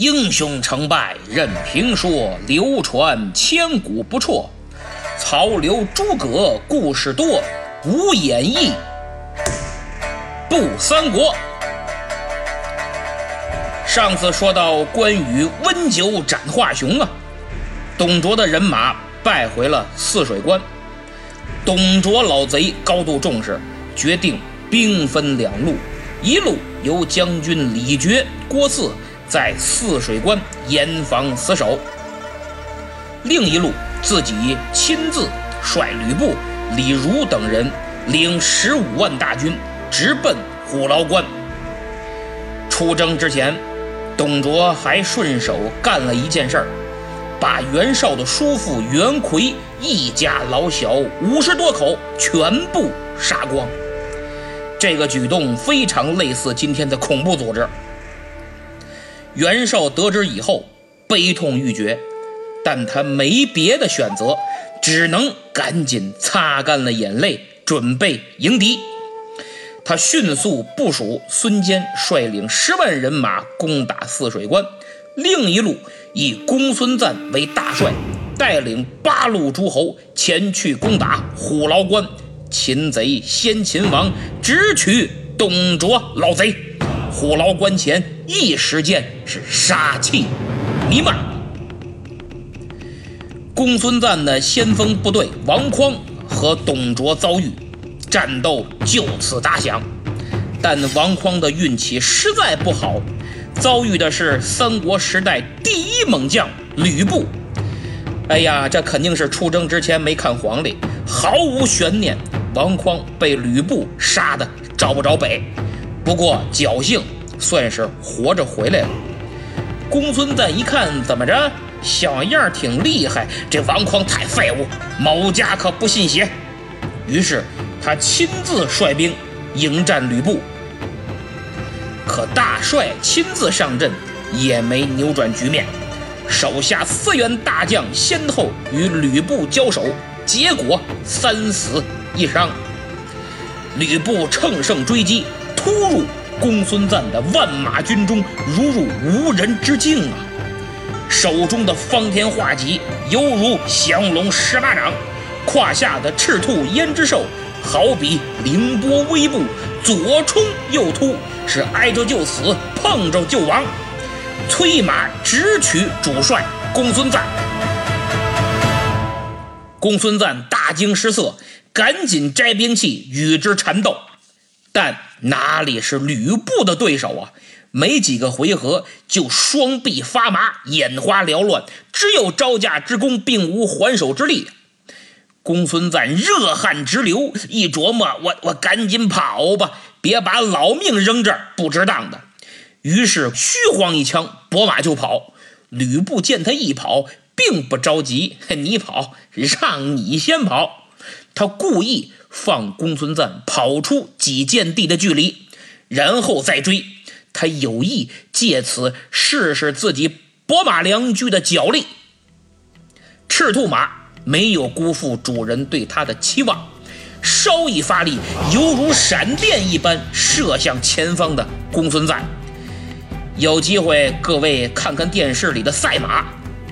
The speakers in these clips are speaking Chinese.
英雄成败任评说，流传千古不辍。曹刘诸葛故事多，无演义不三国。上次说到关羽温酒斩华雄啊，董卓的人马败回了泗水关。董卓老贼高度重视，决定兵分两路，一路由将军李傕、郭汜。在泗水关严防死守，另一路自己亲自率吕布、李儒等人领十五万大军直奔虎牢关。出征之前，董卓还顺手干了一件事儿，把袁绍的叔父袁奎一家老小五十多口全部杀光。这个举动非常类似今天的恐怖组织。袁绍得知以后，悲痛欲绝，但他没别的选择，只能赶紧擦干了眼泪，准备迎敌。他迅速部署孙坚率领十万人马攻打泗水关，另一路以公孙瓒为大帅，带领八路诸侯前去攻打虎牢关。擒贼先擒王，直取董卓老贼。虎牢关前，一时间是杀气弥漫。公孙瓒的先锋部队王匡和董卓遭遇，战斗就此打响。但王匡的运气实在不好，遭遇的是三国时代第一猛将吕布。哎呀，这肯定是出征之前没看黄历，毫无悬念，王匡被吕布杀的找不着北。不过侥幸算是活着回来了。公孙瓒一看，怎么着，小样挺厉害，这王匡太废物，某家可不信邪。于是他亲自率兵迎战吕布。可大帅亲自上阵也没扭转局面，手下四员大将先后与吕布交手，结果三死一伤。吕布乘胜追击。突入公孙瓒的万马军中，如入无人之境啊！手中的方天画戟犹如降龙十八掌，胯下的赤兔胭脂兽好比凌波微步，左冲右突，是挨着就死，碰着就亡。催马直取主帅公孙瓒。公孙瓒大惊失色，赶紧摘兵器与之缠斗。但哪里是吕布的对手啊？没几个回合就双臂发麻，眼花缭乱，只有招架之功，并无还手之力。公孙瓒热汗直流，一琢磨，我我赶紧跑吧，别把老命扔这儿，不值当的。于是虚晃一枪，拨马就跑。吕布见他一跑，并不着急，你跑，让你先跑。他故意。放公孙瓒跑出几箭地的距离，然后再追。他有意借此试试自己伯马良驹的脚力。赤兔马没有辜负主人对他的期望，稍一发力，犹如闪电一般射向前方的公孙瓒。有机会，各位看看电视里的赛马，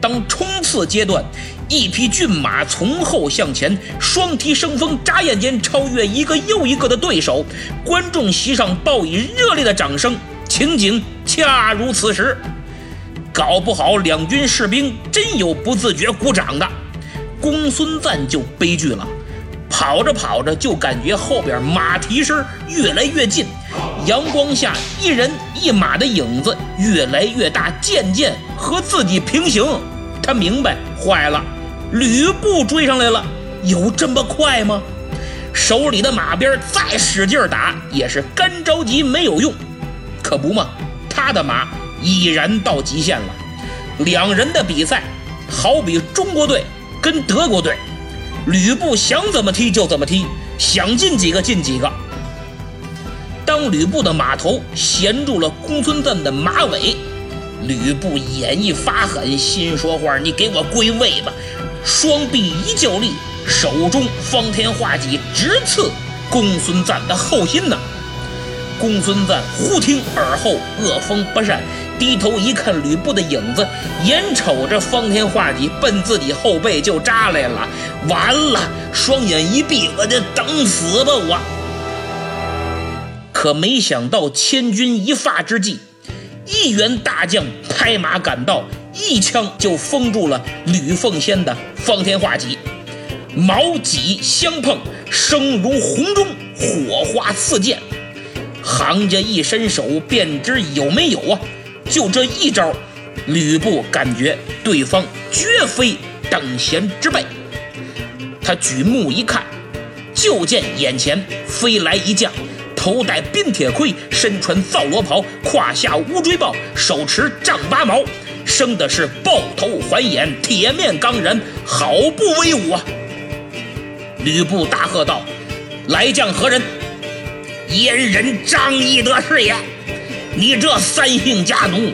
当冲刺阶段。一匹骏马从后向前，双蹄生风，眨眼间超越一个又一个的对手。观众席上报以热烈的掌声。情景恰如此时，搞不好两军士兵真有不自觉鼓掌的。公孙瓒就悲剧了，跑着跑着就感觉后边马蹄声越来越近，阳光下一人一马的影子越来越大，渐渐和自己平行。他明白，坏了。吕布追上来了，有这么快吗？手里的马鞭再使劲打，也是干着急没有用。可不嘛，他的马已然到极限了。两人的比赛，好比中国队跟德国队，吕布想怎么踢就怎么踢，想进几个进几个。当吕布的马头衔住了公孙瓒的马尾，吕布眼一发狠，心说话：“你给我归位吧！”双臂一较力，手中方天画戟直刺公孙瓒的后心呢。公孙瓒忽听耳后恶风不善，低头一看吕布的影子，眼瞅着方天画戟奔自己后背就扎来了，完了，双眼一闭，我就等死吧我！可没想到千钧一发之际，一员大将拍马赶到，一枪就封住了吕奉先的方天画戟，矛戟相碰，声如洪钟，火花四溅。行家一伸手便知有没有啊！就这一招，吕布感觉对方绝非等闲之辈。他举目一看，就见眼前飞来一将，头戴冰铁盔，身穿皂罗袍，胯下乌骓豹，手持丈八矛，生的是豹头环眼，铁面刚人，好不威武啊！吕布大喝道：“来将何人？”燕人张翼德是也，你这三姓家奴，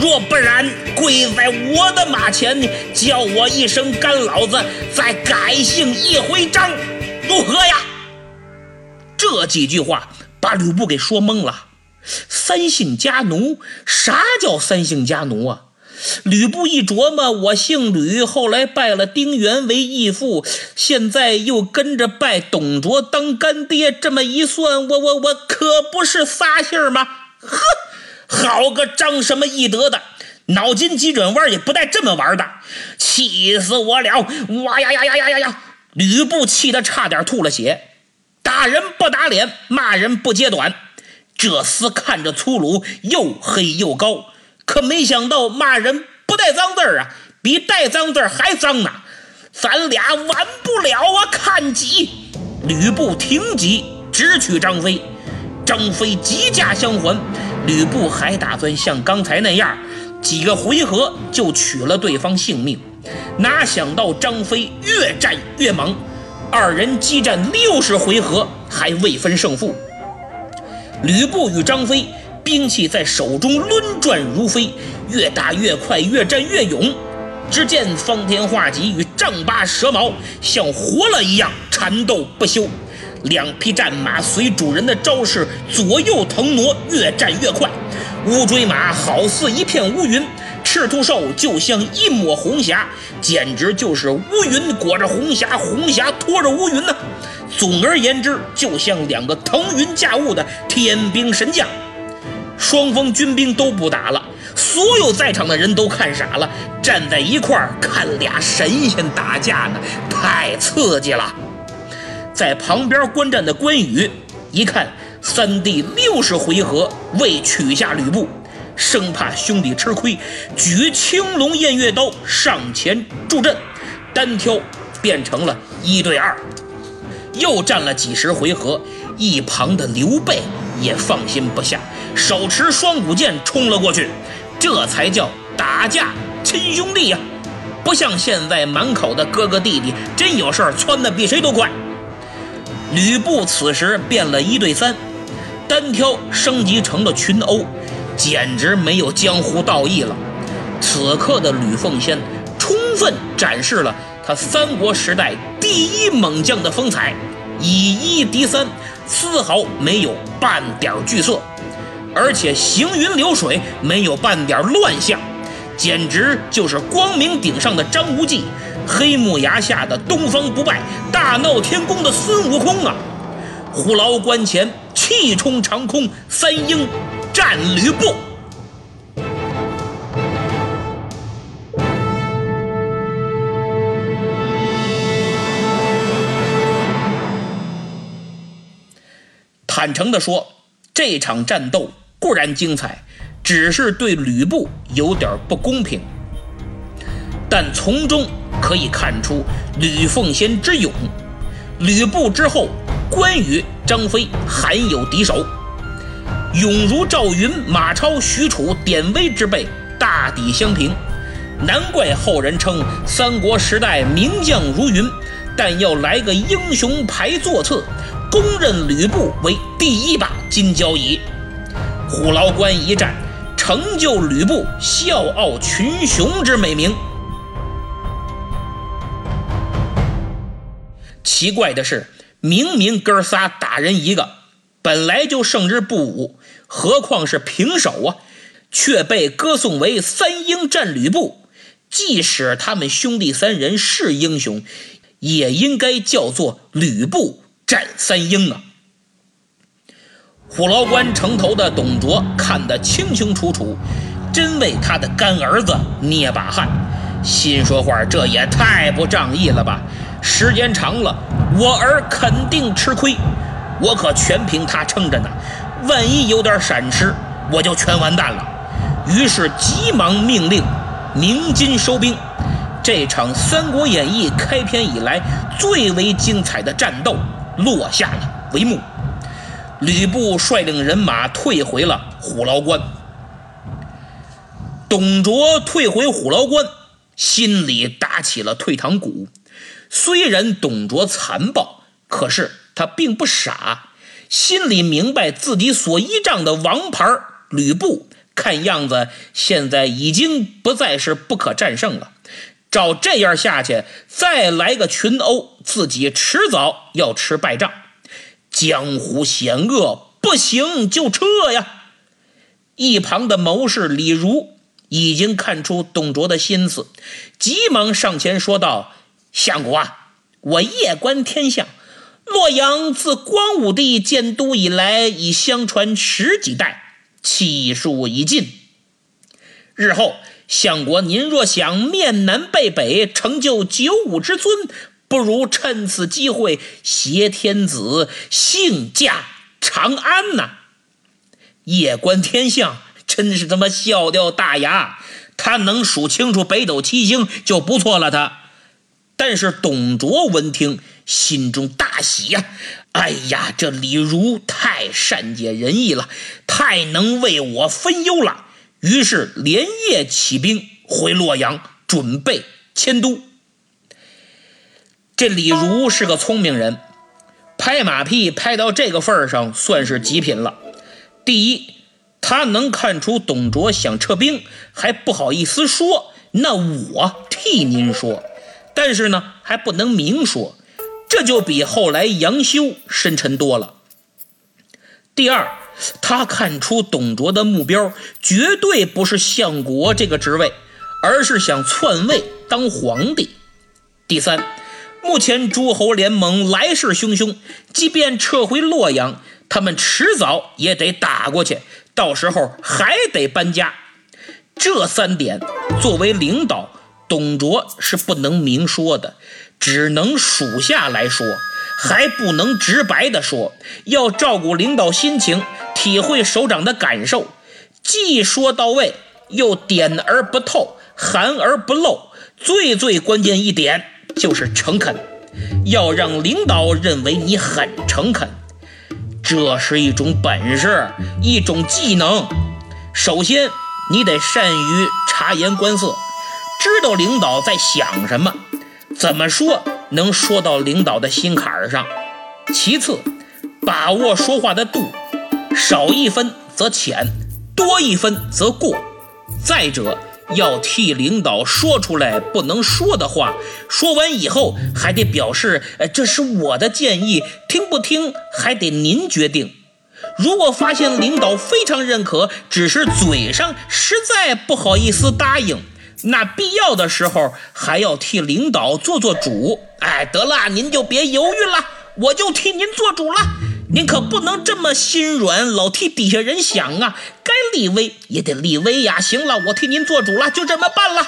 若不然跪在我的马前，叫我一声干老子，再改姓一回张，如何呀？这几句话把吕布给说懵了。三姓家奴，啥叫三姓家奴啊？吕布一琢磨，我姓吕，后来拜了丁原为义父，现在又跟着拜董卓当干爹，这么一算，我我我可不是仨姓吗？呵，好个张什么义德的，脑筋急转弯也不带这么玩的，气死我了！哇呀呀呀呀呀呀！吕布气得差点吐了血，打人不打脸，骂人不揭短，这厮看着粗鲁，又黑又高。可没想到骂人不带脏字儿啊，比带脏字儿还脏呢！咱俩完不了啊！看戟，吕布停戟，直取张飞。张飞急驾相还，吕布还打算像刚才那样，几个回合就取了对方性命。哪想到张飞越战越猛，二人激战六十回合还未分胜负。吕布与张飞。兵器在手中轮转如飞，越打越快，越战越勇。只见方天画戟与丈八蛇矛像活了一样缠斗不休，两匹战马随主人的招式左右腾挪，越战越快。乌骓马好似一片乌云，赤兔兽就像一抹红霞，简直就是乌云裹着红霞，红霞拖着乌云呢。总而言之，就像两个腾云驾雾的天兵神将。双方军兵都不打了，所有在场的人都看傻了，站在一块儿看俩神仙打架呢，太刺激了。在旁边观战的关羽一看，三弟六十回合未取下吕布，生怕兄弟吃亏，举青龙偃月刀上前助阵，单挑变成了一对二，又战了几十回合，一旁的刘备也放心不下。手持双股剑冲了过去，这才叫打架亲兄弟呀！不像现在满口的哥哥弟弟，真有事儿窜的比谁都快。吕布此时变了一对三，单挑升级成了群殴，简直没有江湖道义了。此刻的吕奉先充分展示了他三国时代第一猛将的风采，以一敌三，丝毫没有半点惧色。而且行云流水，没有半点乱象，简直就是光明顶上的张无忌，黑木崖下的东方不败，大闹天宫的孙悟空啊！虎牢关前气冲长空，三英战吕布。坦诚地说，这场战斗。固然精彩，只是对吕布有点不公平。但从中可以看出吕奉先之勇，吕布之后，关羽、张飞罕有敌手，勇如赵云、马超、许褚、典韦之辈大抵相平，难怪后人称三国时代名将如云，但要来个英雄排座次，公认吕布为第一把金交椅。虎牢关一战，成就吕布笑傲群雄之美名。奇怪的是，明明哥仨打人一个，本来就胜之不武，何况是平手啊？却被歌颂为三英战吕布。即使他们兄弟三人是英雄，也应该叫做吕布战三英啊！虎牢关城头的董卓看得清清楚楚，真为他的干儿子捏把汗，心说话这也太不仗义了吧！时间长了，我儿肯定吃亏，我可全凭他撑着呢。万一有点闪失，我就全完蛋了。于是急忙命令鸣金收兵。这场《三国演义》开篇以来最为精彩的战斗落下了帷幕。吕布率领人马退回了虎牢关。董卓退回虎牢关，心里打起了退堂鼓。虽然董卓残暴，可是他并不傻，心里明白自己所依仗的王牌吕布，看样子现在已经不再是不可战胜了。照这样下去，再来个群殴，自己迟早要吃败仗。江湖险恶，不行就撤呀！一旁的谋士李儒已经看出董卓的心思，急忙上前说道。相国啊，我夜观天象，洛阳自光武帝建都以来，已相传十几代，气数已尽。日后相国您若想面南背北，成就九五之尊，不如趁此机会挟天子幸驾长安呐！夜观天象，真是他妈笑掉大牙。他能数清楚北斗七星就不错了，他。但是董卓闻听，心中大喜呀！哎呀，这李儒太善解人意了，太能为我分忧了。于是连夜起兵回洛阳，准备迁都。这李儒是个聪明人，拍马屁拍到这个份儿上，算是极品了。第一，他能看出董卓想撤兵，还不好意思说，那我替您说。但是呢，还不能明说，这就比后来杨修深沉多了。第二，他看出董卓的目标绝对不是相国这个职位，而是想篡位当皇帝。第三，目前诸侯联盟来势汹汹，即便撤回洛阳，他们迟早也得打过去，到时候还得搬家。这三点作为领导。董卓是不能明说的，只能属下来说，还不能直白的说，要照顾领导心情，体会首长的感受，既说到位，又点而不透，含而不露。最最关键一点就是诚恳，要让领导认为你很诚恳，这是一种本事，一种技能。首先，你得善于察言观色。知道领导在想什么，怎么说能说到领导的心坎儿上。其次，把握说话的度，少一分则浅，多一分则过。再者，要替领导说出来不能说的话，说完以后还得表示，呃，这是我的建议，听不听还得您决定。如果发现领导非常认可，只是嘴上实在不好意思答应。那必要的时候还要替领导做做主，哎，得了，您就别犹豫了，我就替您做主了。您可不能这么心软，老替底下人想啊，该立威也得立威呀。行了，我替您做主了，就这么办了。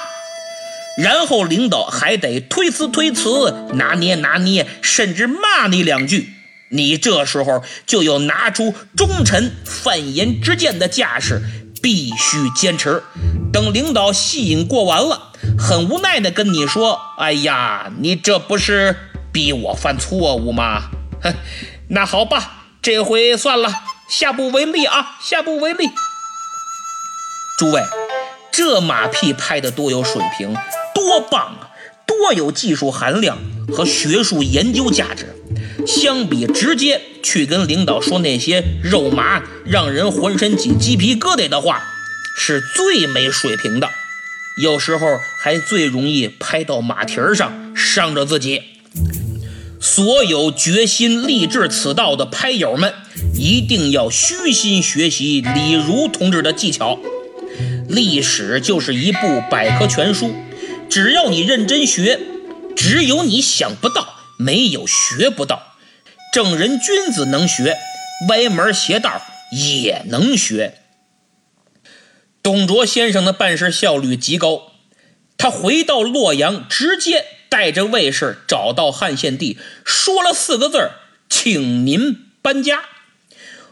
然后领导还得推辞推辞，拿捏拿捏，甚至骂你两句。你这时候就要拿出忠臣犯言之剑的架势，必须坚持。等领导戏瘾过完了，很无奈的跟你说：“哎呀，你这不是逼我犯错误吗？”哼，那好吧，这回算了，下不为例啊，下不为例。诸位，这马屁拍的多有水平，多棒啊，多有技术含量和学术研究价值。相比直接去跟领导说那些肉麻、让人浑身起鸡皮疙瘩的话。是最没水平的，有时候还最容易拍到马蹄儿上，伤着自己。所有决心立志此道的拍友们，一定要虚心学习李儒同志的技巧。历史就是一部百科全书，只要你认真学，只有你想不到，没有学不到。正人君子能学，歪门邪道也能学。董卓先生的办事效率极高，他回到洛阳，直接带着卫士找到汉献帝，说了四个字：“请您搬家。”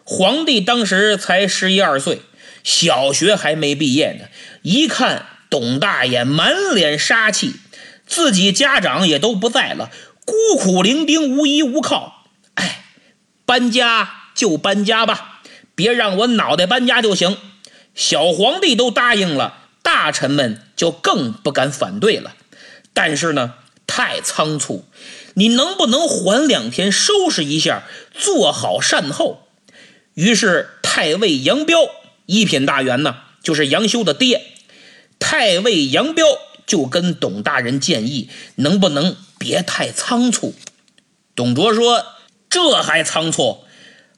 皇帝当时才十一二岁，小学还没毕业呢。一看董大爷满脸杀气，自己家长也都不在了，孤苦伶仃，无依无靠。哎，搬家就搬家吧，别让我脑袋搬家就行。小皇帝都答应了，大臣们就更不敢反对了。但是呢，太仓促，你能不能缓两天，收拾一下，做好善后？于是太尉杨彪，一品大员呢，就是杨修的爹。太尉杨彪就跟董大人建议，能不能别太仓促？董卓说：“这还仓促？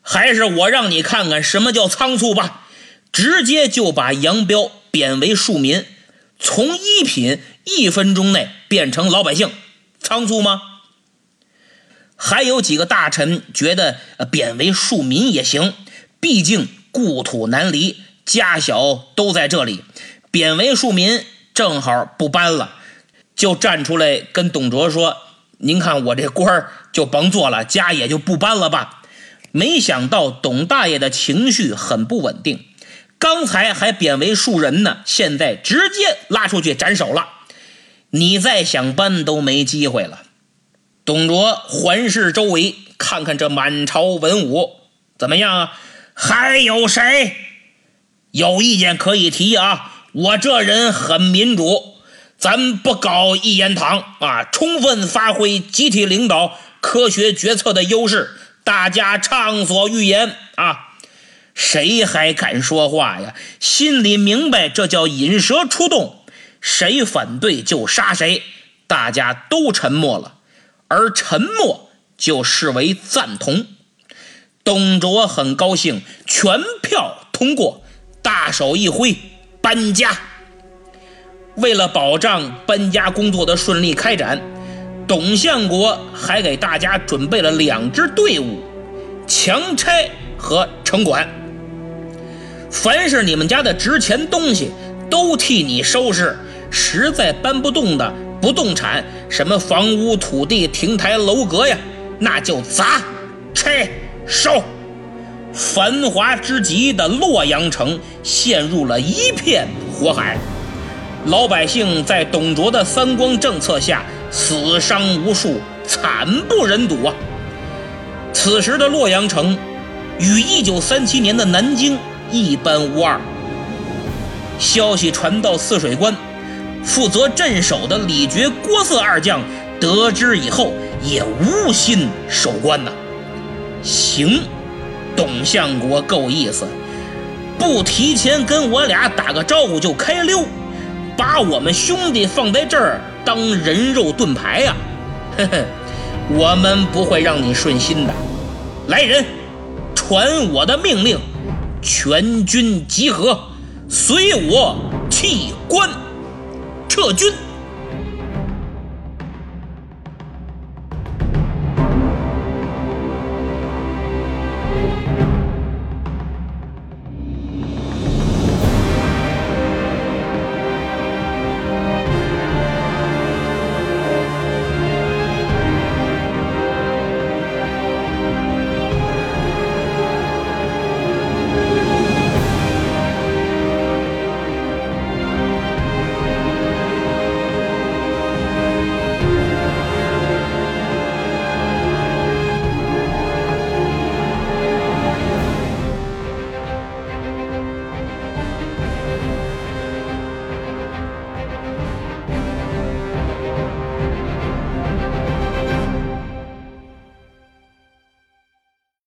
还是我让你看看什么叫仓促吧。”直接就把杨彪贬为庶民，从一品一分钟内变成老百姓，仓促吗？还有几个大臣觉得贬为庶民也行，毕竟故土难离，家小都在这里，贬为庶民正好不搬了，就站出来跟董卓说：“您看我这官儿就甭做了，家也就不搬了吧。”没想到董大爷的情绪很不稳定。刚才还贬为庶人呢，现在直接拉出去斩首了。你再想搬都没机会了。董卓环视周围，看看这满朝文武怎么样啊？还有谁有意见可以提啊？我这人很民主，咱不搞一言堂啊，充分发挥集体领导、科学决策的优势，大家畅所欲言啊。谁还敢说话呀？心里明白，这叫引蛇出洞，谁反对就杀谁。大家都沉默了，而沉默就视为赞同。董卓很高兴，全票通过，大手一挥，搬家。为了保障搬家工作的顺利开展，董相国还给大家准备了两支队伍：强拆和城管。凡是你们家的值钱东西，都替你收拾。实在搬不动的不动产，什么房屋、土地、亭台楼阁呀，那就砸、拆、烧。繁华之极的洛阳城陷入了一片火海，老百姓在董卓的三光政策下死伤无数，惨不忍睹啊！此时的洛阳城，与1937年的南京。一般无二。消息传到泗水关，负责镇守的李傕、郭汜二将得知以后，也无心守关呐。行，董相国够意思，不提前跟我俩打个招呼就开溜，把我们兄弟放在这儿当人肉盾牌呀？呵呵，我们不会让你顺心的。来人，传我的命令。全军集合，随我弃关，撤军。